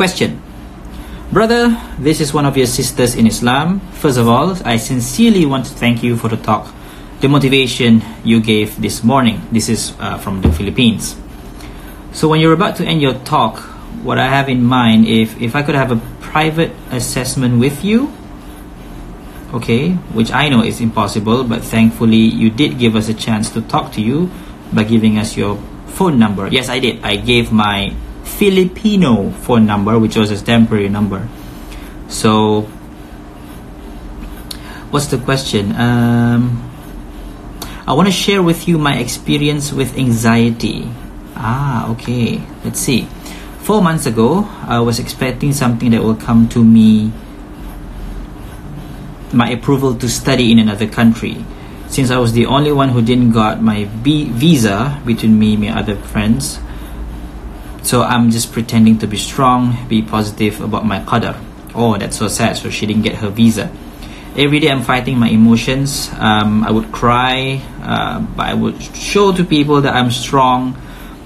Question Brother, this is one of your sisters in Islam. First of all, I sincerely want to thank you for the talk, the motivation you gave this morning. This is uh, from the Philippines. So, when you're about to end your talk, what I have in mind, if, if I could have a private assessment with you, okay, which I know is impossible, but thankfully you did give us a chance to talk to you by giving us your phone number. Yes, I did. I gave my Filipino phone number, which was a temporary number. So, what's the question? Um, I want to share with you my experience with anxiety. Ah, okay. Let's see. Four months ago, I was expecting something that will come to me my approval to study in another country. Since I was the only one who didn't got my B- visa between me and my other friends, so I'm just pretending to be strong, be positive about my qadar. Oh, that's so sad. So she didn't get her visa. Every day I'm fighting my emotions. Um, I would cry, uh, but I would show to people that I'm strong.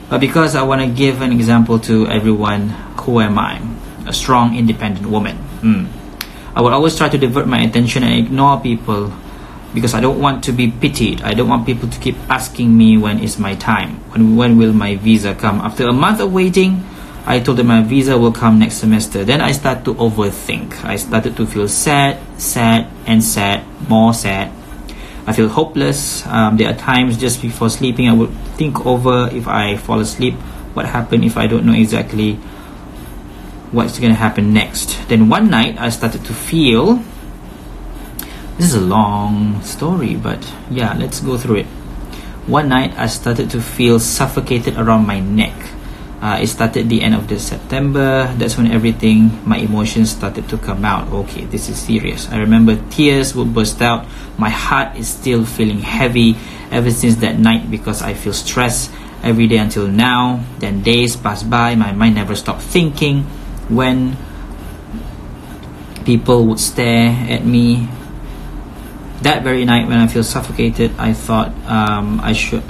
But because I want to give an example to everyone, who am I? A strong, independent woman. Mm. I would always try to divert my attention and ignore people because I don't want to be pitied. I don't want people to keep asking me when is my time. When when will my visa come? After a month of waiting, I told them my visa will come next semester. Then I start to overthink. I started to feel sad, sad, and sad, more sad. I feel hopeless. Um, there are times just before sleeping, I would think over if I fall asleep, what happened if I don't know exactly what's going to happen next. Then one night, I started to feel. This is a long story, but yeah, let's go through it. One night, I started to feel suffocated around my neck. Uh, it started the end of the September. That's when everything, my emotions started to come out. Okay, this is serious. I remember tears would burst out. My heart is still feeling heavy ever since that night because I feel stressed every day until now. Then days pass by. My mind never stopped thinking when people would stare at me that very night when I feel suffocated, I thought um, I should.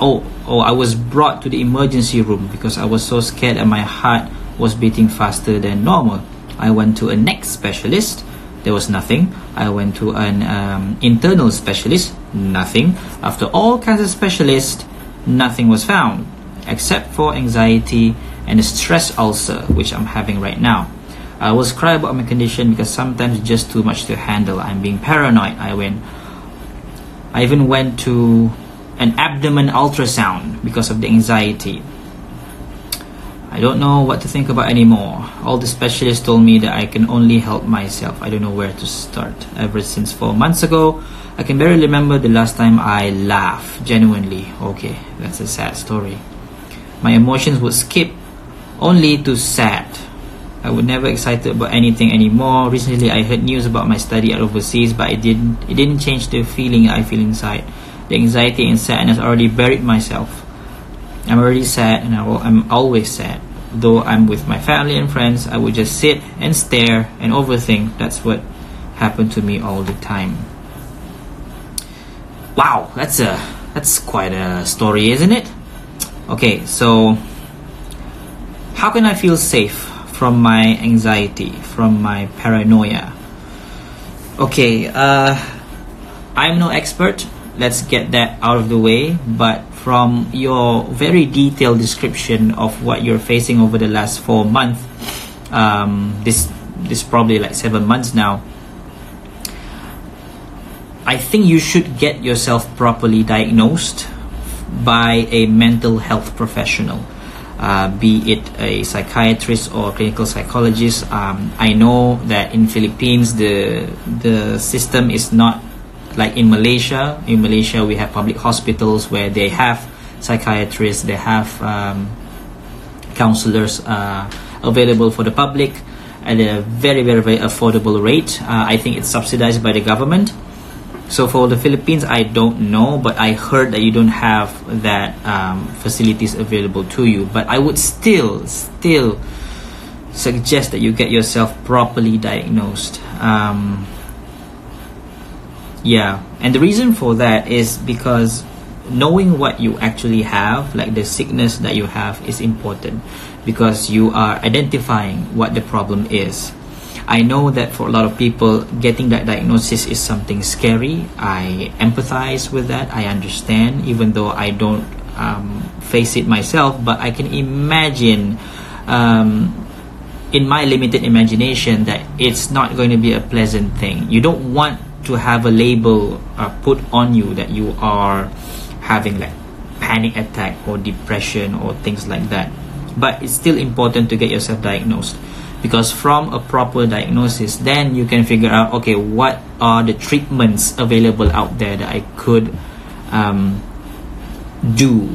Oh, oh! I was brought to the emergency room because I was so scared and my heart was beating faster than normal. I went to a neck specialist. There was nothing. I went to an um, internal specialist. Nothing. After all kinds of specialists, nothing was found except for anxiety and a stress ulcer, which I'm having right now. I was cry about my condition because sometimes it's just too much to handle. I'm being paranoid. I went. I even went to an abdomen ultrasound because of the anxiety. I don't know what to think about anymore. All the specialists told me that I can only help myself. I don't know where to start. Ever since four months ago, I can barely remember the last time I laughed genuinely. Okay, that's a sad story. My emotions would skip only to sad. I was never excited about anything anymore. Recently, I heard news about my study at overseas, but it didn't. It didn't change the feeling I feel inside. The anxiety and sadness already buried myself. I'm already sad, and I am always sad. Though I'm with my family and friends, I would just sit and stare and overthink. That's what happened to me all the time. Wow, that's a that's quite a story, isn't it? Okay, so how can I feel safe from my anxiety, from my paranoia? Okay, uh, I'm no expert. Let's get that out of the way. But from your very detailed description of what you're facing over the last four months, um, this this probably like seven months now. I think you should get yourself properly diagnosed by a mental health professional uh, be it a psychiatrist or clinical psychologist. Um, I know that in Philippines the the system is not like in Malaysia. In Malaysia, we have public hospitals where they have psychiatrists, they have um, counselors uh, available for the public at a very very very affordable rate. Uh, I think it's subsidized by the government. So for the Philippines, I don't know, but I heard that you don't have that um, facilities available to you. But I would still, still suggest that you get yourself properly diagnosed. Um, yeah, and the reason for that is because knowing what you actually have, like the sickness that you have, is important. because you are identifying what the problem is. I know that for a lot of people, getting that diagnosis is something scary. I empathize with that. I understand, even though I don't um, face it myself, but I can imagine um, in my limited imagination that it's not going to be a pleasant thing. You don't want to have a label uh, put on you that you are having like panic attack or depression or things like that. But it's still important to get yourself diagnosed because from a proper diagnosis, then you can figure out okay, what are the treatments available out there that I could um, do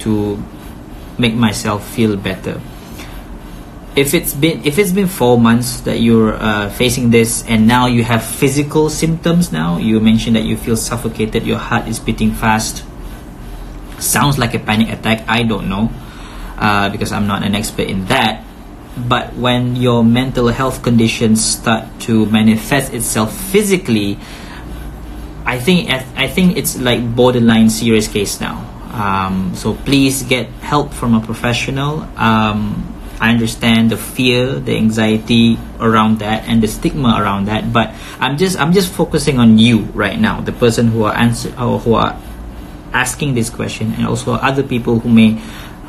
to make myself feel better. If it's been if it's been four months that you're uh, facing this and now you have physical symptoms now you mentioned that you feel suffocated your heart is beating fast sounds like a panic attack i don't know uh, because i'm not an expert in that but when your mental health conditions start to manifest itself physically i think i think it's like borderline serious case now um, so please get help from a professional um, I understand the fear, the anxiety around that, and the stigma around that. But I'm just I'm just focusing on you right now, the person who are answer or who are asking this question, and also other people who may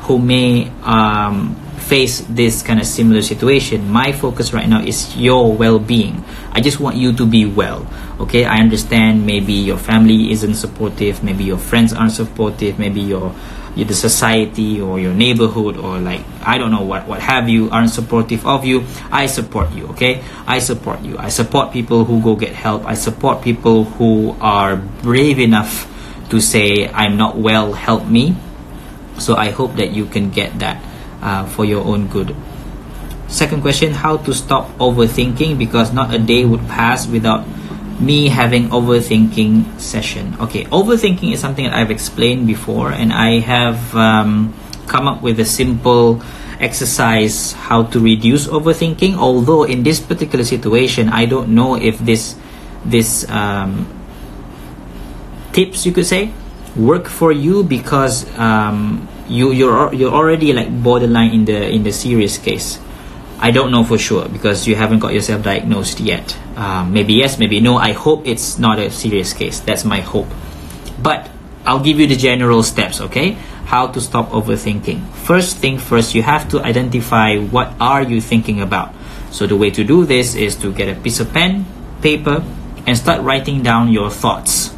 who may um, face this kind of similar situation. My focus right now is your well-being. I just want you to be well. Okay, I understand maybe your family isn't supportive, maybe your friends aren't supportive, maybe your the society or your neighborhood or like I don't know what what have you aren't supportive of you, I support you. Okay, I support you. I support people who go get help. I support people who are brave enough to say I'm not well. Help me. So I hope that you can get that uh, for your own good. Second question: How to stop overthinking? Because not a day would pass without me having overthinking session. Okay, overthinking is something that I've explained before, and I have um, come up with a simple exercise how to reduce overthinking. Although in this particular situation, I don't know if this this um, tips you could say work for you because um, you you're you're already like borderline in the in the serious case. I don't know for sure because you haven't got yourself diagnosed yet. Um, maybe yes, maybe no. I hope it's not a serious case. That's my hope. But I'll give you the general steps, okay? How to stop overthinking. First thing first, you have to identify what are you thinking about. So the way to do this is to get a piece of pen, paper, and start writing down your thoughts.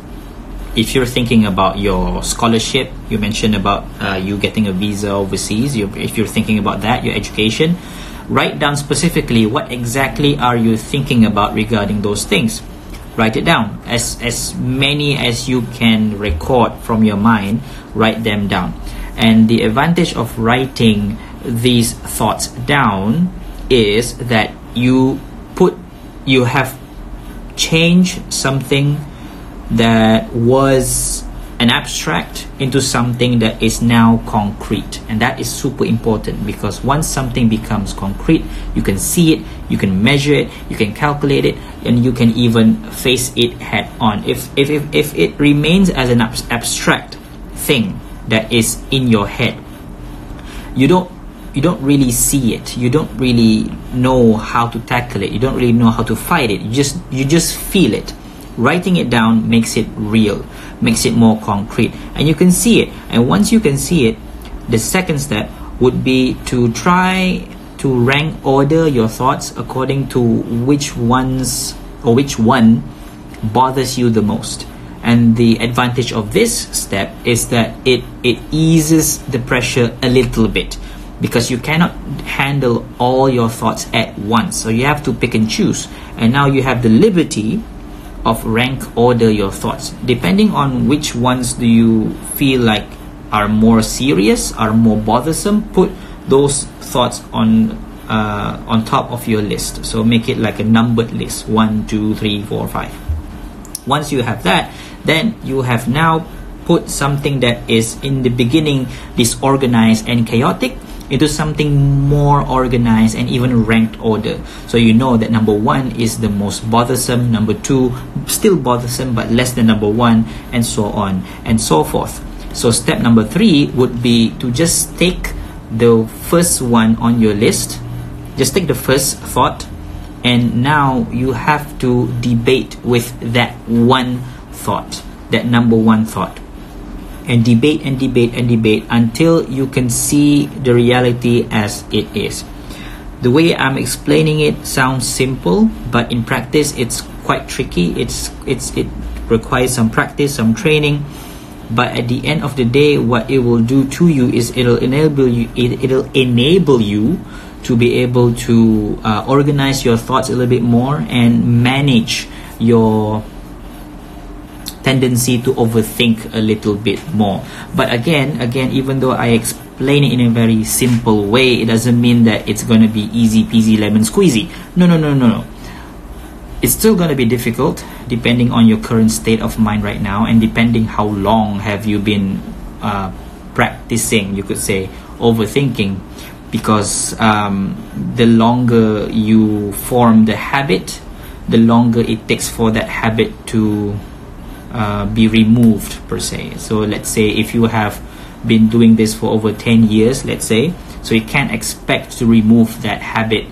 If you're thinking about your scholarship, you mentioned about uh, you getting a visa overseas. You, if you're thinking about that, your education, write down specifically what exactly are you thinking about regarding those things write it down as as many as you can record from your mind write them down and the advantage of writing these thoughts down is that you put you have changed something that was an abstract into something that is now concrete. And that is super important because once something becomes concrete you can see it you can measure it you can calculate it and you can even face it head on. If if if, if it remains as an ab- abstract thing that is in your head you don't you don't really see it. You don't really know how to tackle it. You don't really know how to fight it. You just you just feel it writing it down makes it real makes it more concrete. And you can see it. And once you can see it the second step would be to try to rank order your thoughts according to which ones or which one bothers you the most. And the advantage of this step is that it it eases the pressure a little bit because you cannot handle all your thoughts at once. So you have to pick and choose. And now you have the liberty of rank order your thoughts. Depending on which ones do you feel like are more serious are more bothersome put those thoughts on uh, on top of your list. So make it like a numbered list. One two three four five. Once you have that then you have now put something that is in the beginning disorganized and chaotic into something more organized and even ranked order. So you know that number one is the most bothersome, number two still bothersome but less than number one, and so on and so forth. So step number three would be to just take the first one on your list. Just take the first thought, and now you have to debate with that one thought, that number one thought. And debate and debate and debate until you can see the reality as it is. The way I'm explaining it sounds simple, but in practice it's quite tricky. It's it's it requires some practice, some training but at the end of the day what it will do to you is it'll enable you it, it'll enable you to be able to uh, organize your thoughts a little bit more and manage your tendency to overthink a little bit more. But again again even though i explain it in a very simple way it doesn't mean that it's going to be easy peasy lemon squeezy. No no no no no. It's still going to be difficult depending on your current state of mind right now and depending how long have you been uh, practicing you could say overthinking. Because um, the longer you form the habit the longer it takes for that habit to uh, be removed per se so let's say if you have been doing this for over 10 years let's say so you can't expect to remove that habit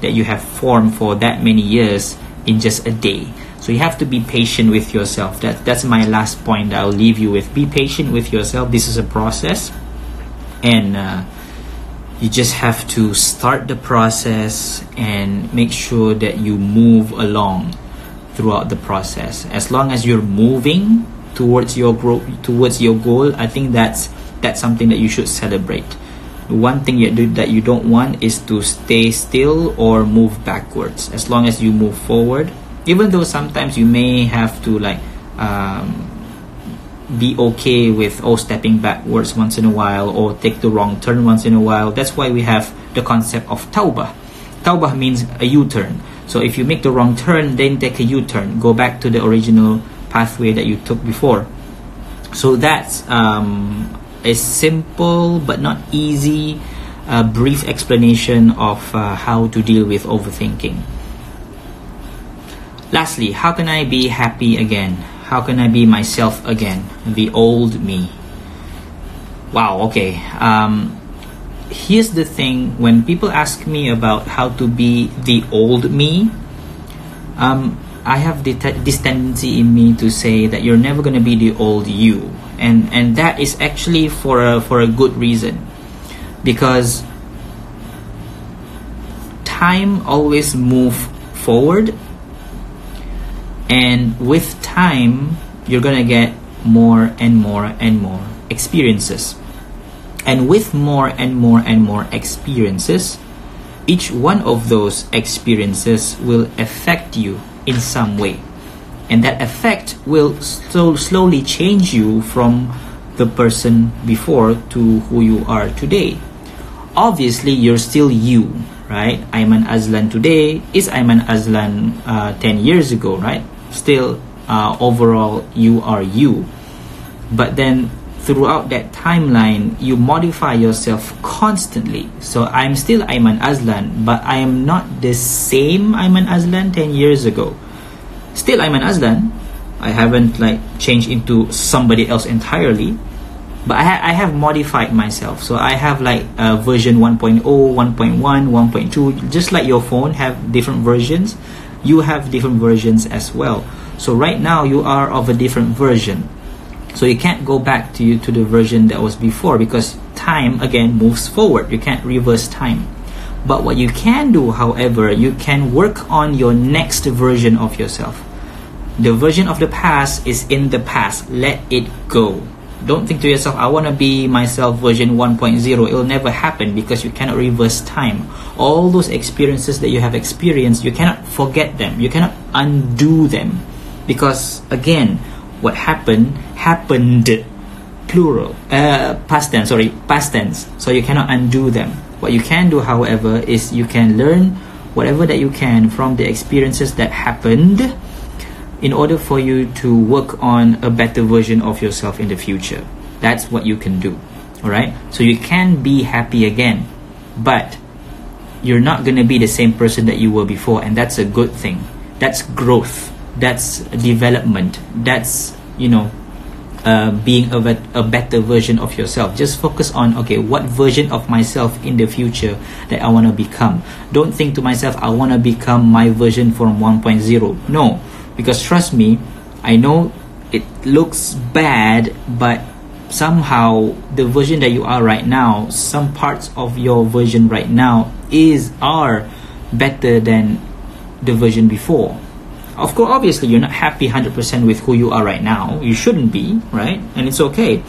that you have formed for that many years in just a day. So you have to be patient with yourself. That that's my last point I'll leave you with. Be patient with yourself. This is a process, and uh, you just have to start the process and make sure that you move along throughout the process. As long as you're moving towards your growth, towards your goal, I think that's that's something that you should celebrate. One thing you do that you don't want is to stay still or move backwards. As long as you move forward even though sometimes you may have to like um, be okay with oh stepping backwards once in a while or take the wrong turn once in a while that's why we have the concept of taubah taubah means a u-turn so if you make the wrong turn then take a u-turn go back to the original pathway that you took before so that's um, a simple but not easy uh, brief explanation of uh, how to deal with overthinking. Lastly, how can I be happy again? How can I be myself again? The old me. Wow, okay. Um, here's the thing. When people ask me about how to be the old me, um, I have this tendency in me to say that you're never going to be the old you. And and that is actually for a for a good reason. Because time always move forward and with time you're gonna get more and more and more experiences and with more and more and more experiences each one of those experiences will affect you in some way. And that effect will so slowly change you from the person before to who you are today. Obviously you're still you right? Aiman Azlan today is Aiman Azlan uh, 10 years ago right? Still uh, overall you are you. But then throughout that timeline you modify yourself constantly so i'm still aiman azlan but i am not the same aiman azlan 10 years ago Still, Aiman Azlan. I haven't like changed into somebody else entirely, but I, ha- I have modified myself. So I have like uh, version 1.0, 1.1, 1.2. Just like your phone have different versions, you have different versions as well. So right now you are of a different version. So you can't go back to you to the version that was before because time again moves forward. You can't reverse time. But what you can do, however, you can work on your next version of yourself. The version of the past is in the past. Let it go. Don't think to yourself, I want to be myself version 1.0. It'll never happen because you cannot reverse time. All those experiences that you have experienced, you cannot forget them. You cannot undo them. Because again, what happened, happened plural. Uh, past tense, sorry, past tense. So you cannot undo them. What you can do, however, is you can learn whatever that you can from the experiences that happened in order for you to work on a better version of yourself in the future. That's what you can do. All right? So you can be happy again, but you're not going to be the same person that you were before, and that's a good thing. That's growth. That's development. That's, you know, uh, being a, a better version of yourself. Just focus on okay, what version of myself in the future that I want to become. Don't think to myself, I want to become my version from 1.0. No, because trust me, I know it looks bad, but somehow the version that you are right now, some parts of your version right now is are better than the version before of course obviously you're not happy 100% with who you are right now. You shouldn't be right? And it's okay.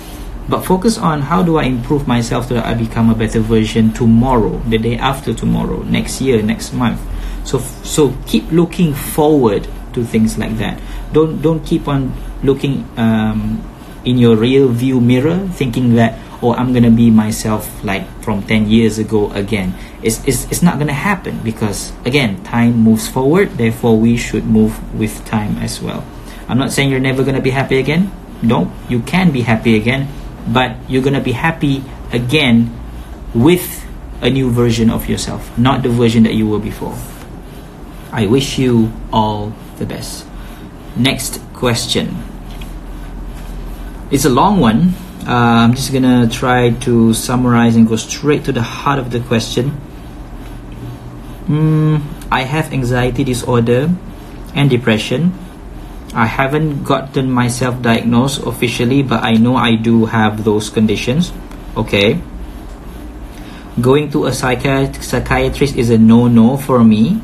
But focus on how do i improve myself so that i become a better version tomorrow the day after tomorrow next year next month. So so keep looking forward to things like that. Don't don't keep on looking um, in your real view mirror thinking that oh i'm gonna be myself like from 10 years ago again. It's, it's, it's not gonna happen because again time moves forward therefore we should move with time as well. I'm not saying you're never gonna be happy again. No you can be happy again but you're gonna be happy again with a new version of yourself not the version that you were before. I wish you all the best. Next question. It's a long one uh, I'm just gonna try to summarize and go straight to the heart of the question. Mm, I have anxiety disorder and depression. I haven't gotten myself diagnosed officially, but I know I do have those conditions. Okay. Going to a psychiat- psychiatrist is a no no for me.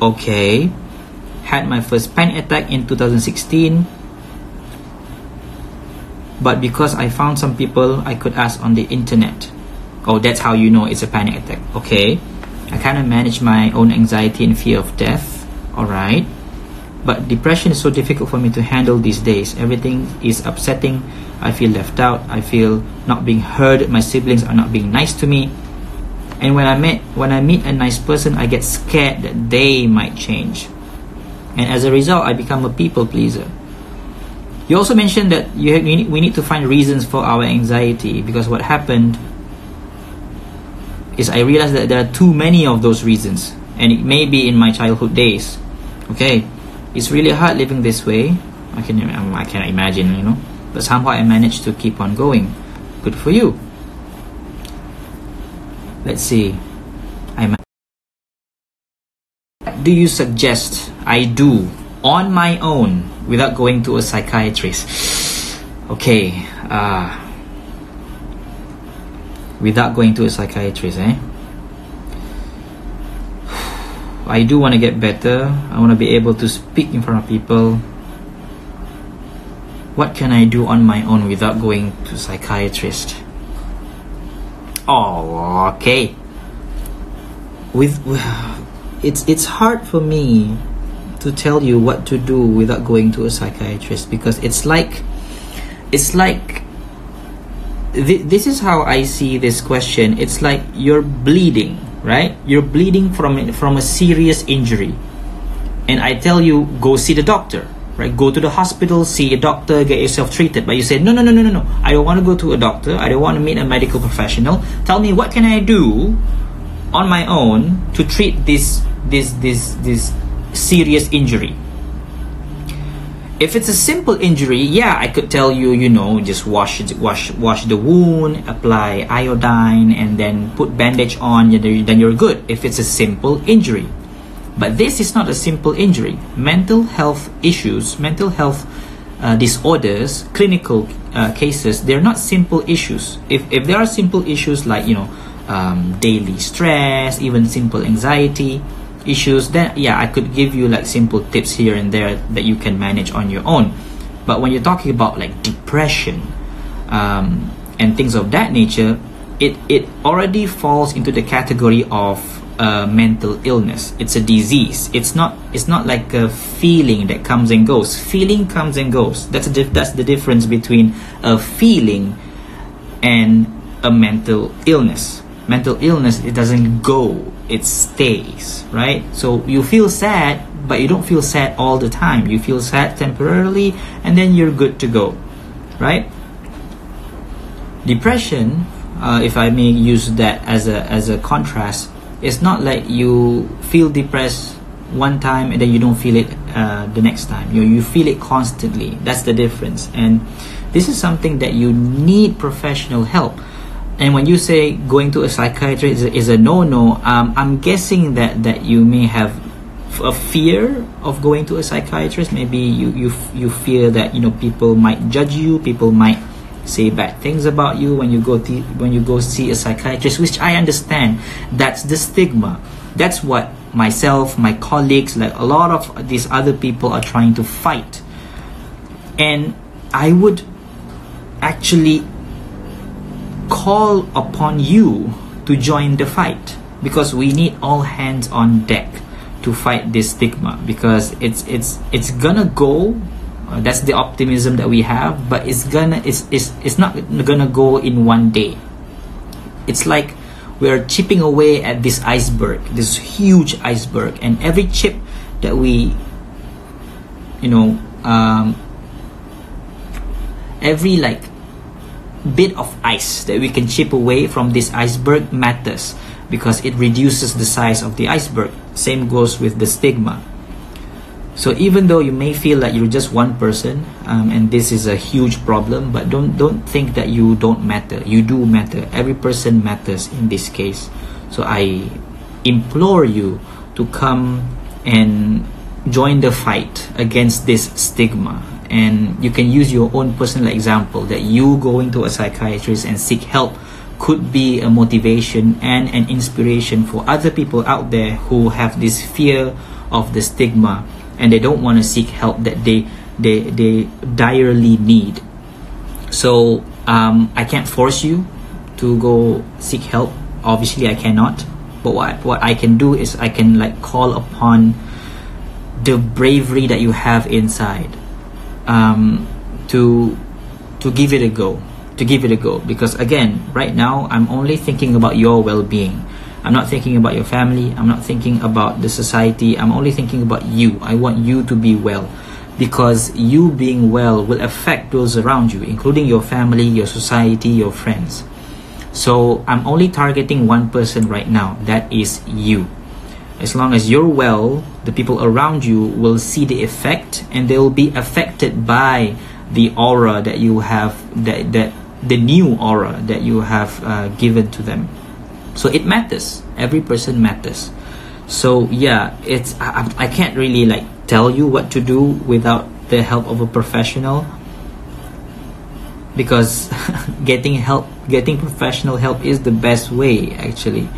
Okay. Had my first panic attack in 2016 but because I found some people I could ask on the internet. Oh, that's how you know it's a panic attack. Okay. I kind of manage my own anxiety and fear of death. Alright. But depression is so difficult for me to handle these days. Everything is upsetting. I feel left out. I feel not being heard. My siblings are not being nice to me. And when I meet when I meet a nice person, I get scared that they might change. And as a result, I become a people pleaser. You also mentioned that you have, we need to find reasons for our anxiety because what happened is I realized that there are too many of those reasons, and it may be in my childhood days. Okay, it's really hard living this way. I can um, I can imagine, you know, but somehow I managed to keep on going. Good for you. Let's see. I do you suggest I do on my own without going to a psychiatrist. Okay, uh, without going to a psychiatrist, eh? I do want to get better. I want to be able to speak in front of people. What can I do on my own without going to psychiatrist? Oh, okay. With it's it's hard for me to tell you what to do without going to a psychiatrist because it's like it's like th- this is how I see this question. It's like you're bleeding right? You're bleeding from from a serious injury. And I tell you go see the doctor right? Go to the hospital see a doctor get yourself treated. But you say no no no no no no. I don't want to go to a doctor. I don't want to meet a medical professional. Tell me what can I do on my own to treat this this this this serious injury. If it's a simple injury, yeah, I could tell you, you know, just wash wash wash the wound, apply iodine, and then put bandage on. Then you're good. If it's a simple injury, but this is not a simple injury. Mental health issues, mental health uh, disorders, clinical uh, cases, they're not simple issues. If if there are simple issues like you know um, daily stress, even simple anxiety, issues then yeah i could give you like simple tips here and there that you can manage on your own. But when you're talking about like depression um, and things of that nature it it already falls into the category of uh, mental illness. It's a disease. It's not it's not like a feeling that comes and goes. Feeling comes and goes. That's dif- that's the difference between a feeling and a mental illness mental illness it doesn't go it stays, right? So you feel sad, but you don't feel sad all the time. You feel sad temporarily, and then you're good to go, right? Depression, uh, if I may use that as a as a contrast, it's not like you feel depressed one time and then you don't feel it uh, the next time. You you feel it constantly. That's the difference. And this is something that you need professional help and when you say going to a psychiatrist is a, is a no-no um, i'm guessing that that you may have a fear of going to a psychiatrist. Maybe you you you fear that you know people might judge you people might say bad things about you when you go to, when you go see a psychiatrist which i understand. That's the stigma. That's what myself my colleagues like a lot of these other people are trying to fight. And i would actually call upon you to join the fight. Because we need all hands on deck to fight this stigma. Because it's it's it's gonna go uh, that's the optimism that we have but it's gonna it's, it's it's not gonna go in one day. It's like we're chipping away at this iceberg this huge iceberg and every chip that we you know um, every like bit of ice that we can chip away from this iceberg matters because it reduces the size of the iceberg. Same goes with the stigma. So even though you may feel that you're just one person um, and this is a huge problem, but don't don't think that you don't matter. You do matter. Every person matters in this case. So I implore you to come and join the fight against this stigma and you can use your own personal example that you going to a psychiatrist and seek help could be a motivation and an inspiration for other people out there who have this fear of the stigma and they don't want to seek help that they they they direly need. So um, i can't force you to go seek help. Obviously i cannot. But what what i can do is i can like call upon the bravery that you have inside um, to to give it a go to give it a go. Because again right now i'm only thinking about your well-being. I'm not thinking about your family. I'm not thinking about the society. I'm only thinking about you. I want you to be well. Because you being well will affect those around you including your family your society your friends. So i'm only targeting one person right now. That is you as long as you're well, the people around you will see the effect and they will be affected by the aura that you have, that, that the new aura that you have uh, given to them. So it matters. Every person matters. So yeah, it's I, I can't really like tell you what to do without the help of a professional because getting help getting professional help is the best way actually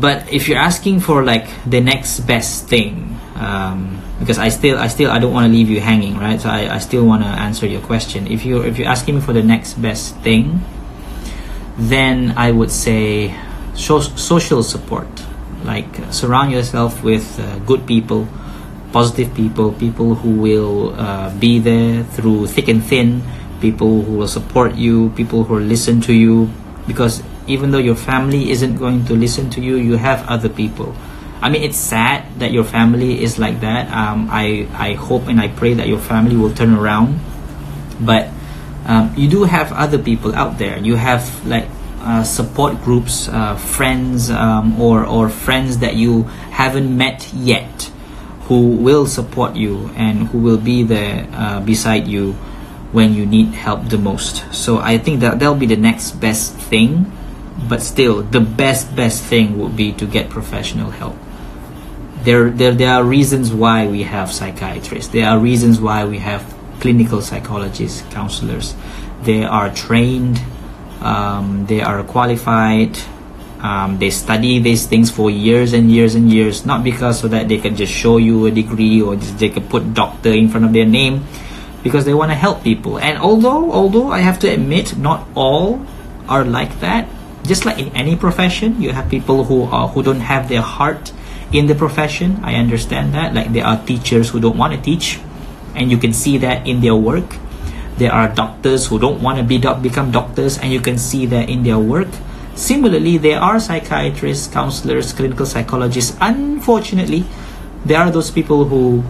but if you're asking for like the next best thing um, because I still I still I don't want to leave you hanging right? So I, I still want to answer your question. If you if you're asking me for the next best thing then I would say so, social support. Like surround yourself with uh, good people positive people people who will uh, be there through thick and thin people who will support you people who will listen to you because even though your family isn't going to listen to you you have other people. I mean it's sad that your family is like that. Um, i i hope and i pray that your family will turn around. But um, you do have other people out there. You have like uh, support groups uh, friends um, or or friends that you haven't met yet who will support you and who will be there uh, beside you when you need help the most. So i think that that'll be the next best thing but still the best best thing would be to get professional help. There, there there are reasons why we have psychiatrists. There are reasons why we have clinical psychologists counselors. They are trained um, they are qualified um, they study these things for years and years and years not because so that they can just show you a degree or just they can put doctor in front of their name because they want to help people. And although although i have to admit not all are like that just like in any profession you have people who are who don't have their heart in the profession. I understand that. Like there are teachers who don't want to teach and you can see that in their work. There are doctors who don't want to be doc- become doctors and you can see that in their work. Similarly there are psychiatrists counselors clinical psychologists. Unfortunately there are those people who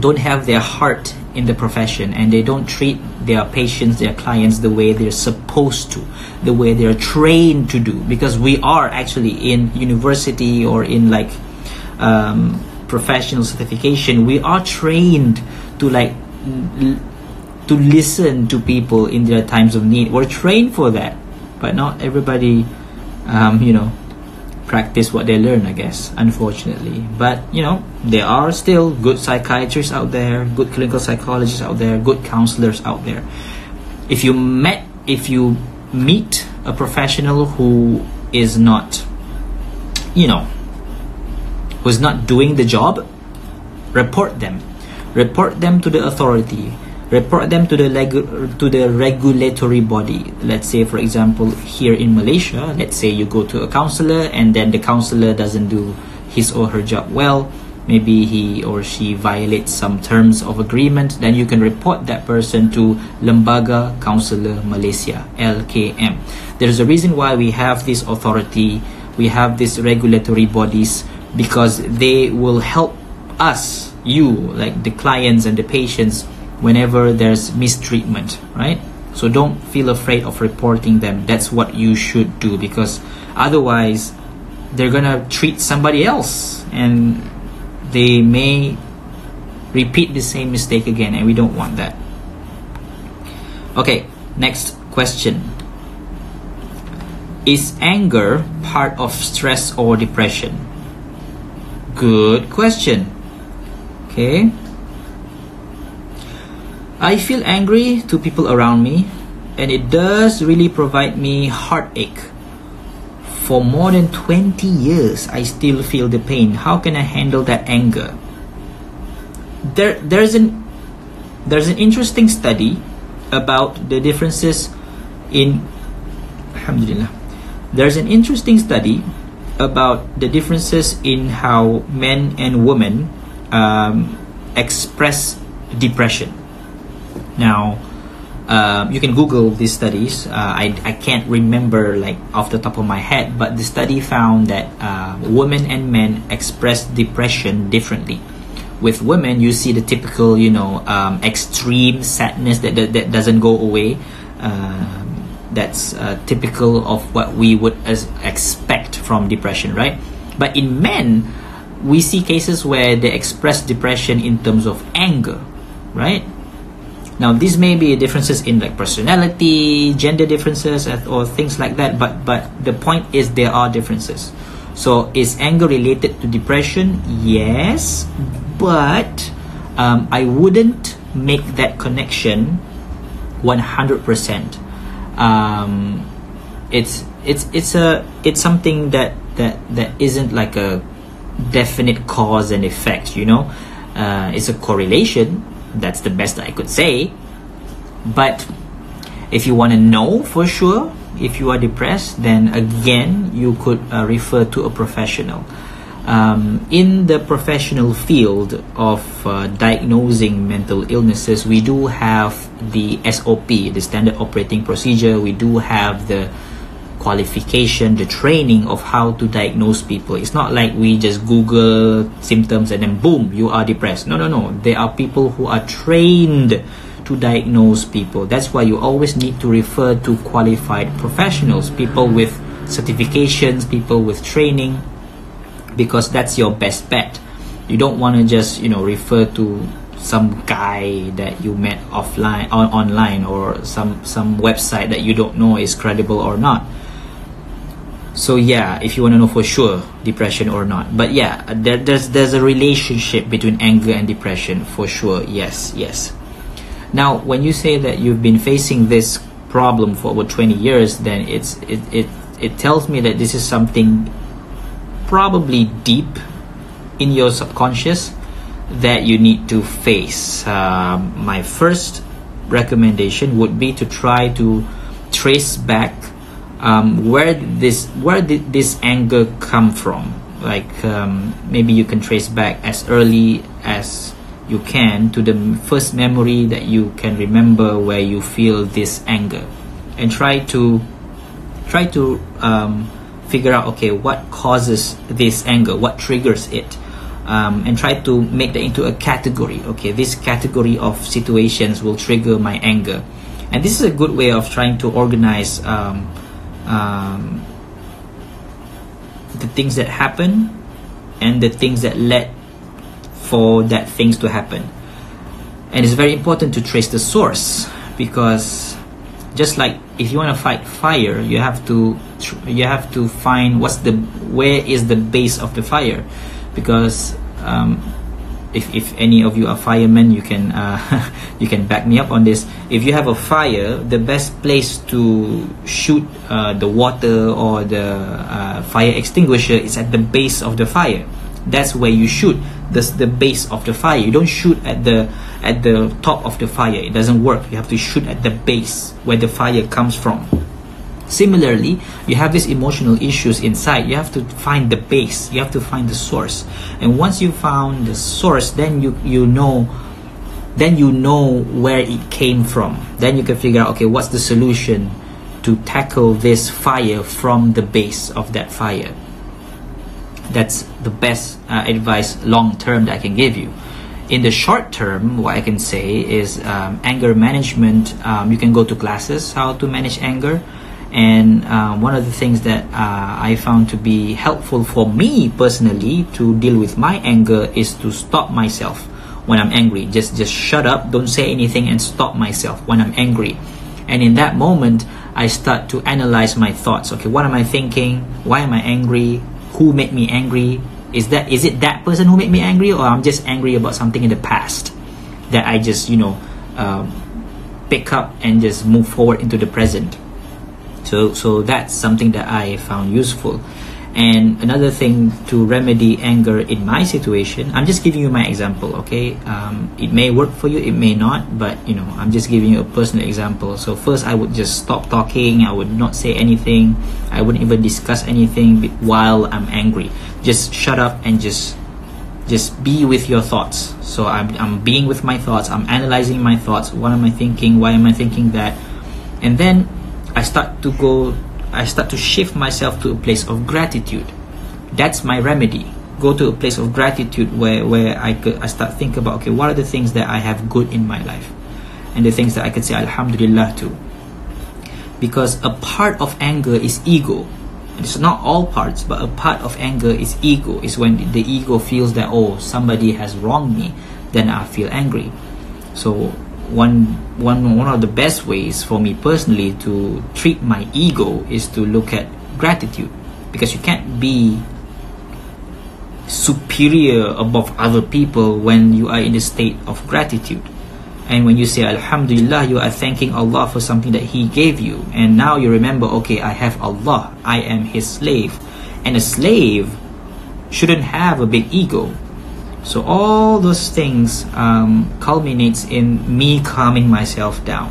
don't have their heart in the profession and they don't treat their patients, their clients the way they're supposed to, the way they're trained to do. Because we are actually in university or in like um, professional certification, we are trained to like to listen to people in their times of need. We're trained for that, but not everybody, um, you know, practice what they learn, I guess, unfortunately. But, you know, there are still good psychiatrists out there, good clinical psychologists out there, good counselors out there. If you met, if you meet a professional who is not, you know, who's not doing the job, report them report them to the authority report them to the leg- to the regulatory body. Let's say for example here in Malaysia let's say you go to a counselor and then the counselor doesn't do his or her job well maybe he or she violates some terms of agreement then you can report that person to Lembaga Kaunselor Malaysia LKM there's a reason why we have this authority we have these regulatory bodies because they will help us you like the clients and the patients whenever there's mistreatment right? So don't feel afraid of reporting them. That's what you should do because otherwise they're gonna treat somebody else and they may repeat the same mistake again and we don't want that. Okay next question. Is anger part of stress or depression? Good question. Okay. I feel angry to people around me, and it does really provide me heartache. For more than 20 years, I still feel the pain. How can I handle that anger? There, there's an there's an interesting study about the differences in Alhamdulillah. There's an interesting study about the differences in how men and women um, express depression. Now, uh, you can Google these studies. Uh, I, I can't remember like off the top of my head, but the study found that uh, women and men express depression differently. With women, you see the typical, you know, um, extreme sadness that, that, that doesn't go away. Um, that's uh, typical of what we would expect from depression, right? But in men, we see cases where they express depression in terms of anger, right? Now, these may be differences in like personality, gender differences, or things like that. But but the point is there are differences. So is anger related to depression? Yes, but um, I wouldn't make that connection one hundred percent. Um, it's it's it's a it's something that that that isn't like a definite cause and effect you know uh, it's a correlation that's the best i could say. But if you want to know for sure if you are depressed then again you could uh, refer to a professional. Um, in the professional field of uh, diagnosing mental illnesses we do have the sop the standard operating procedure. We do have the qualification, the training of how to diagnose people. It's not like we just Google symptoms and then boom, you are depressed. No, no, no. There are people who are trained to diagnose people. That's why you always need to refer to qualified professionals, people with certifications, people with training, because that's your best bet. You don't want to just, you know, refer to some guy that you met offline on online or some some website that you don't know is credible or not so yeah if you want to know for sure depression or not. But yeah there, there's there's a relationship between anger and depression for sure. Yes yes. Now when you say that you've been facing this problem for over 20 years then it's it it, it tells me that this is something probably deep in your subconscious that you need to face. Um, my first recommendation would be to try to trace back um, where did this where did this anger come from? Like um, maybe you can trace back as early as you can to the first memory that you can remember where you feel this anger and try to try to um, figure out okay what causes this anger what triggers it? Um, and try to make that into a category. Okay this category of situations will trigger my anger and this is a good way of trying to organize um, um, the things that happen and the things that led for that things to happen. And it's very important to trace the source because just like if you want to fight fire you have to you have to find what's the where is the base of the fire. Because um, if, if any of you are firemen you can uh, you can back me up on this. If you have a fire the best place to shoot uh, the water or the uh, fire extinguisher is at the base of the fire. That's where you shoot. The, the base of the fire. You don't shoot at the at the top of the fire. It doesn't work. You have to shoot at the base where the fire comes from Similarly, you have these emotional issues inside. You have to find the base. You have to find the source. And once you found the source, then you you know then you know where it came from. Then you can figure out okay, what's the solution to tackle this fire from the base of that fire. That's the best uh, advice long term that I can give you. In the short term, what I can say is um, anger management. Um, you can go to classes how to manage anger and uh, one of the things that uh, I found to be helpful for me personally to deal with my anger is to stop myself when I'm angry. Just just shut up, don't say anything, and stop myself when I'm angry. And in that moment, I start to analyze my thoughts. Okay, what am I thinking? Why am I angry? Who made me angry? Is that is it that person who made me angry, or I'm just angry about something in the past that I just you know uh, pick up and just move forward into the present? So so that's something that i found useful. And another thing to remedy anger in my situation i'm just giving you my example okay? Um, it may work for you it may not but you know i'm just giving you a personal example. So first i would just stop talking i would not say anything i wouldn't even discuss anything while i'm angry. Just shut up and just just be with your thoughts. So I'm, I'm being with my thoughts i'm analyzing my thoughts what am i thinking why am i thinking that? And then I start to go, I start to shift myself to a place of gratitude. That's my remedy. Go to a place of gratitude where, where I, could, I start think about, okay, what are the things that I have good in my life? And the things that I can say Alhamdulillah to. Because a part of anger is ego. It's not all parts, but a part of anger is ego. Is when the ego feels that, oh, somebody has wronged me, then I feel angry. So one one one of the best ways for me personally to treat my ego is to look at gratitude. Because you can't be superior above other people when you are in a state of gratitude. And when you say alhamdulillah you are thanking allah for something that he gave you and now you remember okay i have allah. I am his slave. And a slave shouldn't have a big ego so all those things um, culminates in me calming myself down.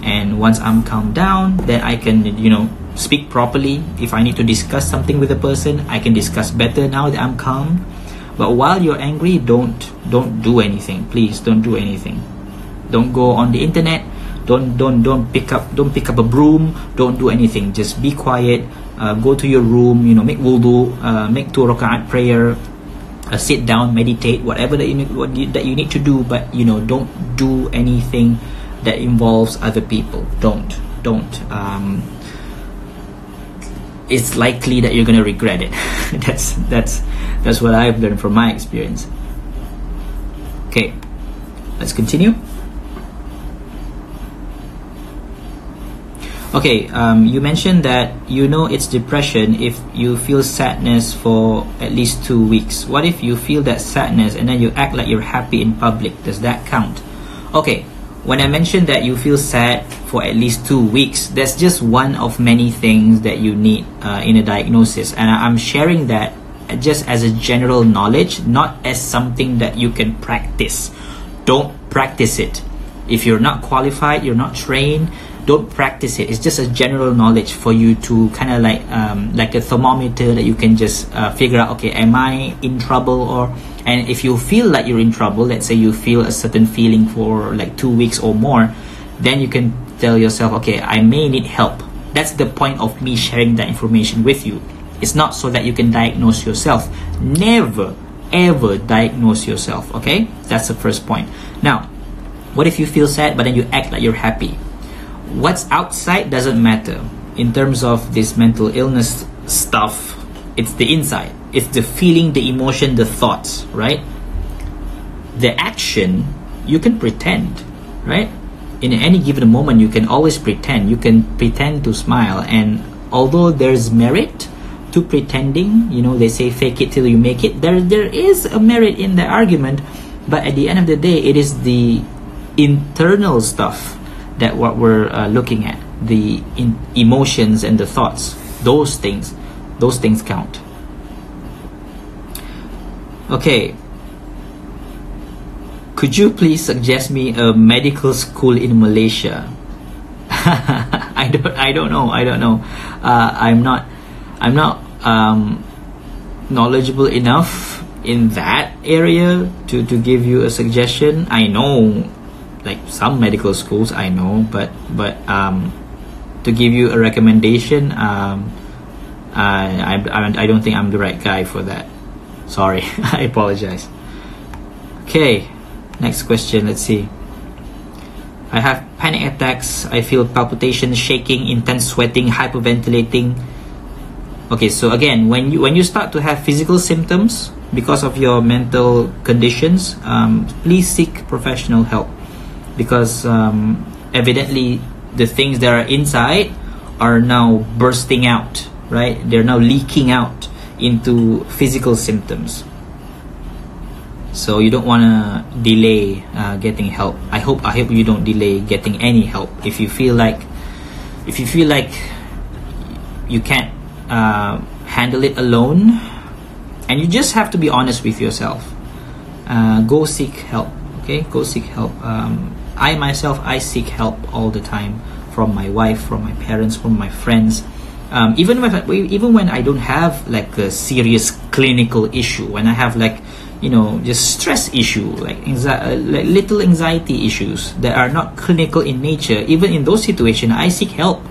And once I'm calmed down, then I can, you know, speak properly. If I need to discuss something with a person, I can discuss better now that I'm calm. But while you're angry, don't don't do anything. Please don't do anything. Don't go on the internet. Don't don't don't pick up don't pick up a broom. Don't do anything. Just be quiet. Uh, go to your room. You know, make wudu. Uh, make two rakaat prayer uh, sit down, meditate, whatever that you, need, what you, that you need to do. But you know, don't do anything that involves other people. Don't, don't. Um, it's likely that you're gonna regret it. that's that's that's what I've learned from my experience. Okay, let's continue. Okay, um, you mentioned that you know it's depression if you feel sadness for at least two weeks. What if you feel that sadness and then you act like you're happy in public? Does that count? Okay, when I mentioned that you feel sad for at least two weeks, that's just one of many things that you need uh, in a diagnosis. And I'm sharing that just as a general knowledge, not as something that you can practice. Don't practice it. If you're not qualified, you're not trained, don't practice it. It's just a general knowledge for you to kind of like um, like a thermometer that you can just uh, figure out okay am i in trouble or and if you feel like you're in trouble let's say you feel a certain feeling for like two weeks or more then you can tell yourself okay i may need help. That's the point of me sharing that information with you. It's not so that you can diagnose yourself. Never ever diagnose yourself okay? That's the first point. Now what if you feel sad but then you act like you're happy what's outside doesn't matter in terms of this mental illness stuff it's the inside it's the feeling the emotion the thoughts right the action you can pretend, right? In any given moment, you can always pretend. You can pretend to smile, and although there's merit to pretending, you know, they say fake it till you make it. There, there is a merit in the argument, but at the end of the day, it is the internal stuff that what we're uh, looking at, the emotions and the thoughts. Those things, those things count. Okay, could you please suggest me a medical school in Malaysia? I don't I don't know I don't know. Uh, I'm not I'm not um, knowledgeable enough in that area to, to give you a suggestion. I know like some medical schools I know, but but um, to give you a recommendation, um, I, I I don't think I'm the right guy for that. Sorry, I apologize. Okay, Next question, let's see. I have panic attacks. I feel palpitation, shaking, intense sweating, hyperventilating. Okay, so again, when you when you start to have physical symptoms because of your mental conditions, um, please seek professional help because um, evidently the things that are inside are now bursting out. Right, they're now leaking out into physical symptoms. So you don't want to delay uh, getting help. I hope i hope you don't delay getting any help. If you feel like if you feel like you can't uh, handle it alone and you just have to be honest with yourself uh, go seek help okay? Go seek help. Um, i myself i seek help all the time from my wife from my parents from my friends. Um, even when even when i don't have like a serious clinical issue when i have like you know just stress issue like anxiety, uh, like little anxiety issues that are not clinical in nature even in those situations i seek help.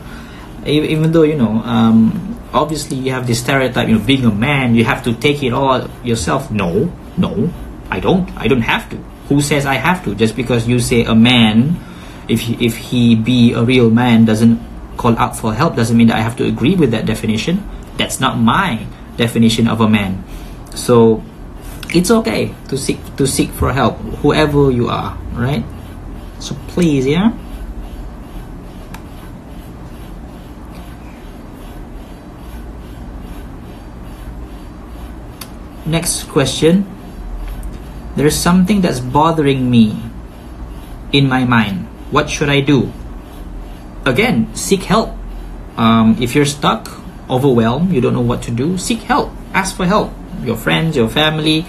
Even though you know um, obviously you have this stereotype you know being a man you have to take it all yourself. No no i don't. I don't have to who says i have to just because you say a man if he, if he be a real man doesn't call out for help doesn't mean that i have to agree with that definition. That's not my definition of a man. So it's okay to seek to seek for help whoever you are right? So please yeah? Next question there's something that's bothering me in my mind what should i do again seek help um, if you're stuck overwhelmed you don't know what to do seek help ask for help your friends your family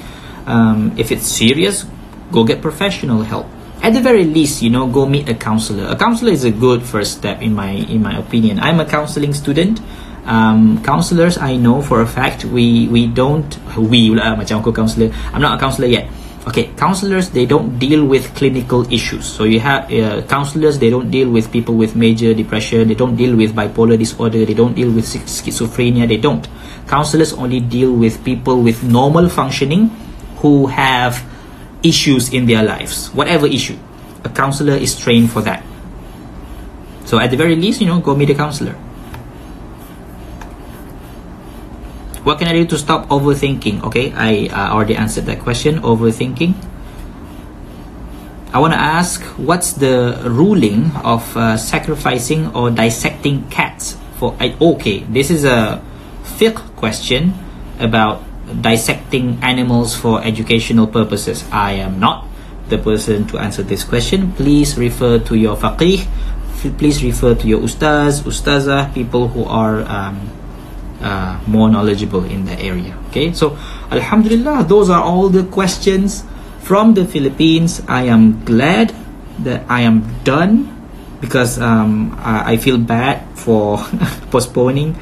um, if it's serious, go get professional help. At the very least, you know, go meet a counselor. A counselor is a good first step in my in my opinion. I'm a counseling student. Um, counselors, I know for a fact, we we don't we uh, macam aku counselor. I'm not a counselor yet. Okay, counselors they don't deal with clinical issues. So you have uh, counselors they don't deal with people with major depression. They don't deal with bipolar disorder. They don't deal with schizophrenia. They don't. Counselors only deal with people with normal functioning who have issues in their lives, whatever issue. A counselor is trained for that. So at the very least, you know, go meet a counselor. What can I do to stop overthinking? Okay, I uh, already answered that question. Overthinking. I want to ask what's the ruling of uh, sacrificing or dissecting cats for. okay, this is a fiqh question about dissecting animals for educational purposes. I am not the person to answer this question. Please refer to your faqih. Please refer to your ustaz, ustazah, people who are um, uh, more knowledgeable in the area. Okay, so Alhamdulillah, those are all the questions from the Philippines. I am glad that I am done because um, I, I feel bad for postponing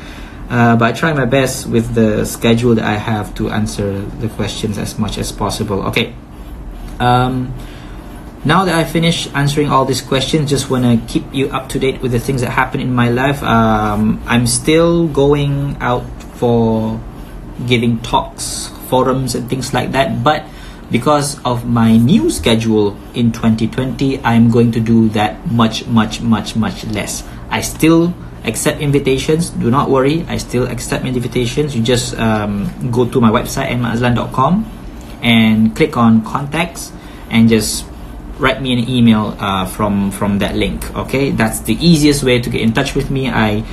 uh, but I try my best with the schedule that I have to answer the questions as much as possible. Okay. Um, now that I finished answering all these questions, just want to keep you up to date with the things that happen in my life. Um, I'm still going out for giving talks, forums, and things like that. But because of my new schedule in 2020, I'm going to do that much, much, much, much less. I still accept invitations do not worry i still accept invitations you just um, go to my website aimanazlan.com and click on contacts and just write me an email uh, from from that link okay? That's the easiest way to get in touch with me. I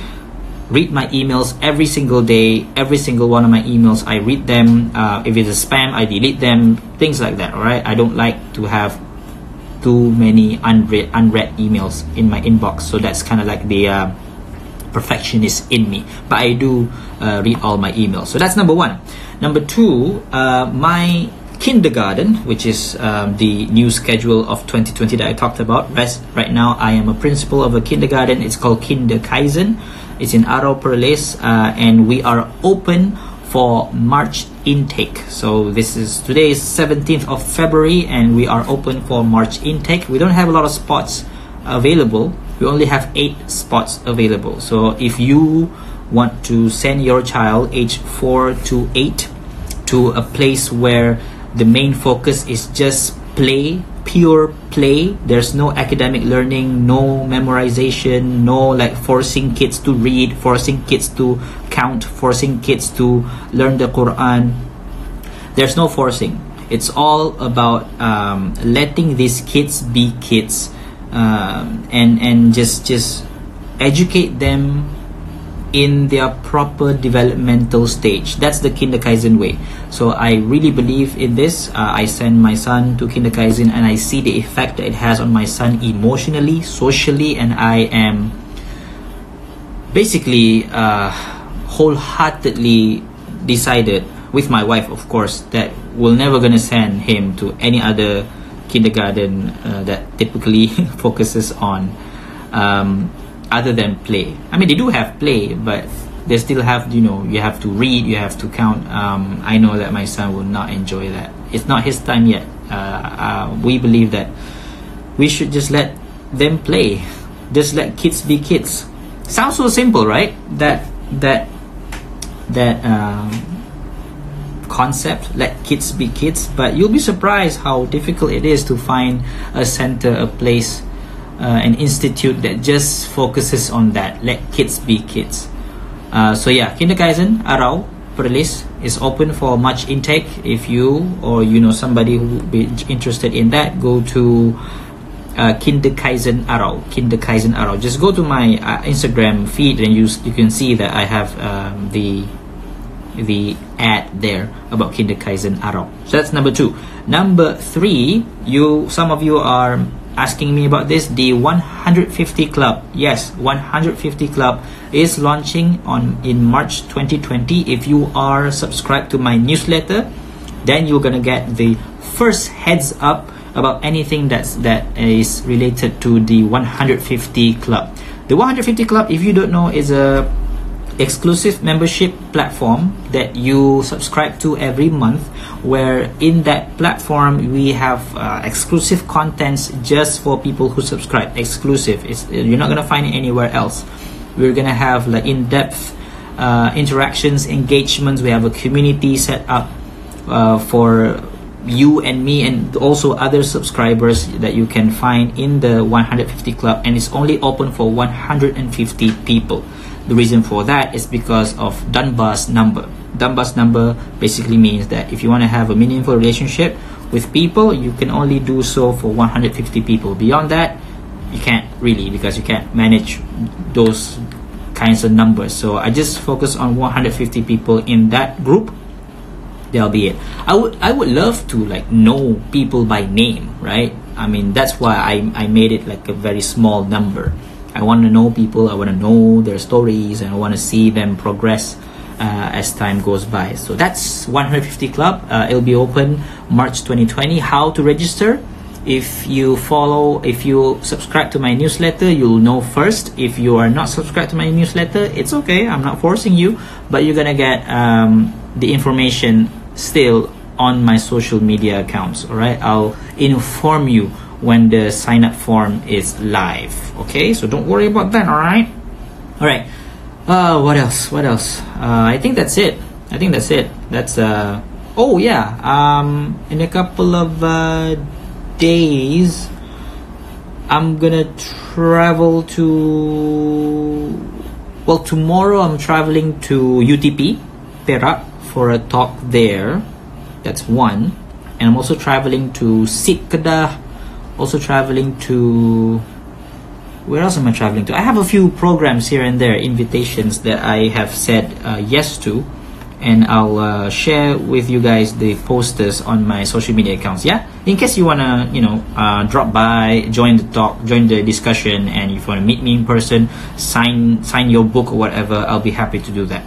read my emails every single day. Every single one of my emails i read them. Uh, if it's a spam i delete them. Things like that all right i don't like to have too many unread unread emails in my inbox. So that's kind of like the uh, perfectionist in me. But i do uh, read all my emails. So that's number one. Number two uh, my kindergarten, which is um, the new schedule of 2020 that I talked about. Right now, I am a principal of a kindergarten. It's called Kinderkaizen. It's in Arau Perlis, uh, and we are open for March intake. So this is today is 17th of February, and we are open for March intake. We don't have a lot of spots available. We only have eight spots available. So if you want to send your child age four to eight to a place where the main focus is just play pure play. There's no academic learning no memorization no like forcing kids to read forcing kids to count forcing kids to learn the quran. There's no forcing. It's all about um, letting these kids be kids um, and and just just educate them in their proper developmental stage. That's the Kinderkaizen way. So I really believe in this. Uh, I send my son to Kinderkaizen and I see the effect that it has on my son emotionally, socially, and I am basically uh, wholeheartedly decided with my wife, of course, that we're never gonna send him to any other kindergarten uh, that typically focuses on um, other than play. I mean, they do have play, but they still have you know you have to read, you have to count. Um, I know that my son will not enjoy that. It's not his time yet. Uh, uh, we believe that we should just let them play, just let kids be kids. Sounds so simple, right? That that that um, concept let kids be kids but you'll be surprised how difficult it is to find a center a place uh, an institute that just focuses on that. Let kids be kids. Uh, so yeah, Kinderkaizen Arau Perlis is open for March intake. If you or you know somebody who would be interested in that, go to uh, Kinderkaizen Arau. Kinderkaizen Arau. Just go to my uh, Instagram feed and you you can see that I have um, the the ad there about Kinderkaizen Arau. So that's number two. Number three, you some of you are asking me about this the 150 club. Yes 150 club is launching on in march 2020 if you are subscribed to my newsletter then you're gonna get the first heads up about anything that's that is related to the 150 club. The 150 club if you don't know is a exclusive membership platform that you subscribe to every month where in that platform we have uh, exclusive contents just for people who subscribe. Exclusive. It's, you're not going to find it anywhere else. We're going to have like in-depth uh, interactions engagements. We have a community set up uh, for you and me and also other subscribers that you can find in the 150 club and it's only open for 150 people the reason for that is because of Dunbar's number. Dunbar's number basically means that if you want to have a meaningful relationship with people, you can only do so for 150 people. Beyond that, you can't really because you can't manage those kinds of numbers. So I just focus on 150 people in that group. That'll be it. I would I would love to like know people by name, right? I mean that's why I, I made it like a very small number. I want to know people, I want to know their stories, and I want to see them progress uh, as time goes by. So that's 150 Club. Uh, it'll be open March 2020. How to register? If you follow, if you subscribe to my newsletter, you'll know first. If you are not subscribed to my newsletter, it's okay. I'm not forcing you, but you're gonna get um, the information still on my social media accounts. All right, I'll inform you when the sign up form is live. Okay so don't worry about that all right all right uh what else? What else? Uh, i think that's it. I think that's it. That's uh oh yeah um in a couple of uh days i'm gonna travel to well tomorrow i'm traveling to utp perak for a talk there. That's one. And i'm also traveling to Sik Kedah Also traveling to where else am I traveling to? I have a few programs here and there, invitations that I have said uh, yes to, and I'll uh, share with you guys the posters on my social media accounts. Yeah, in case you wanna, you know, uh, drop by, join the talk, join the discussion, and if you wanna meet me in person, sign sign your book or whatever, I'll be happy to do that.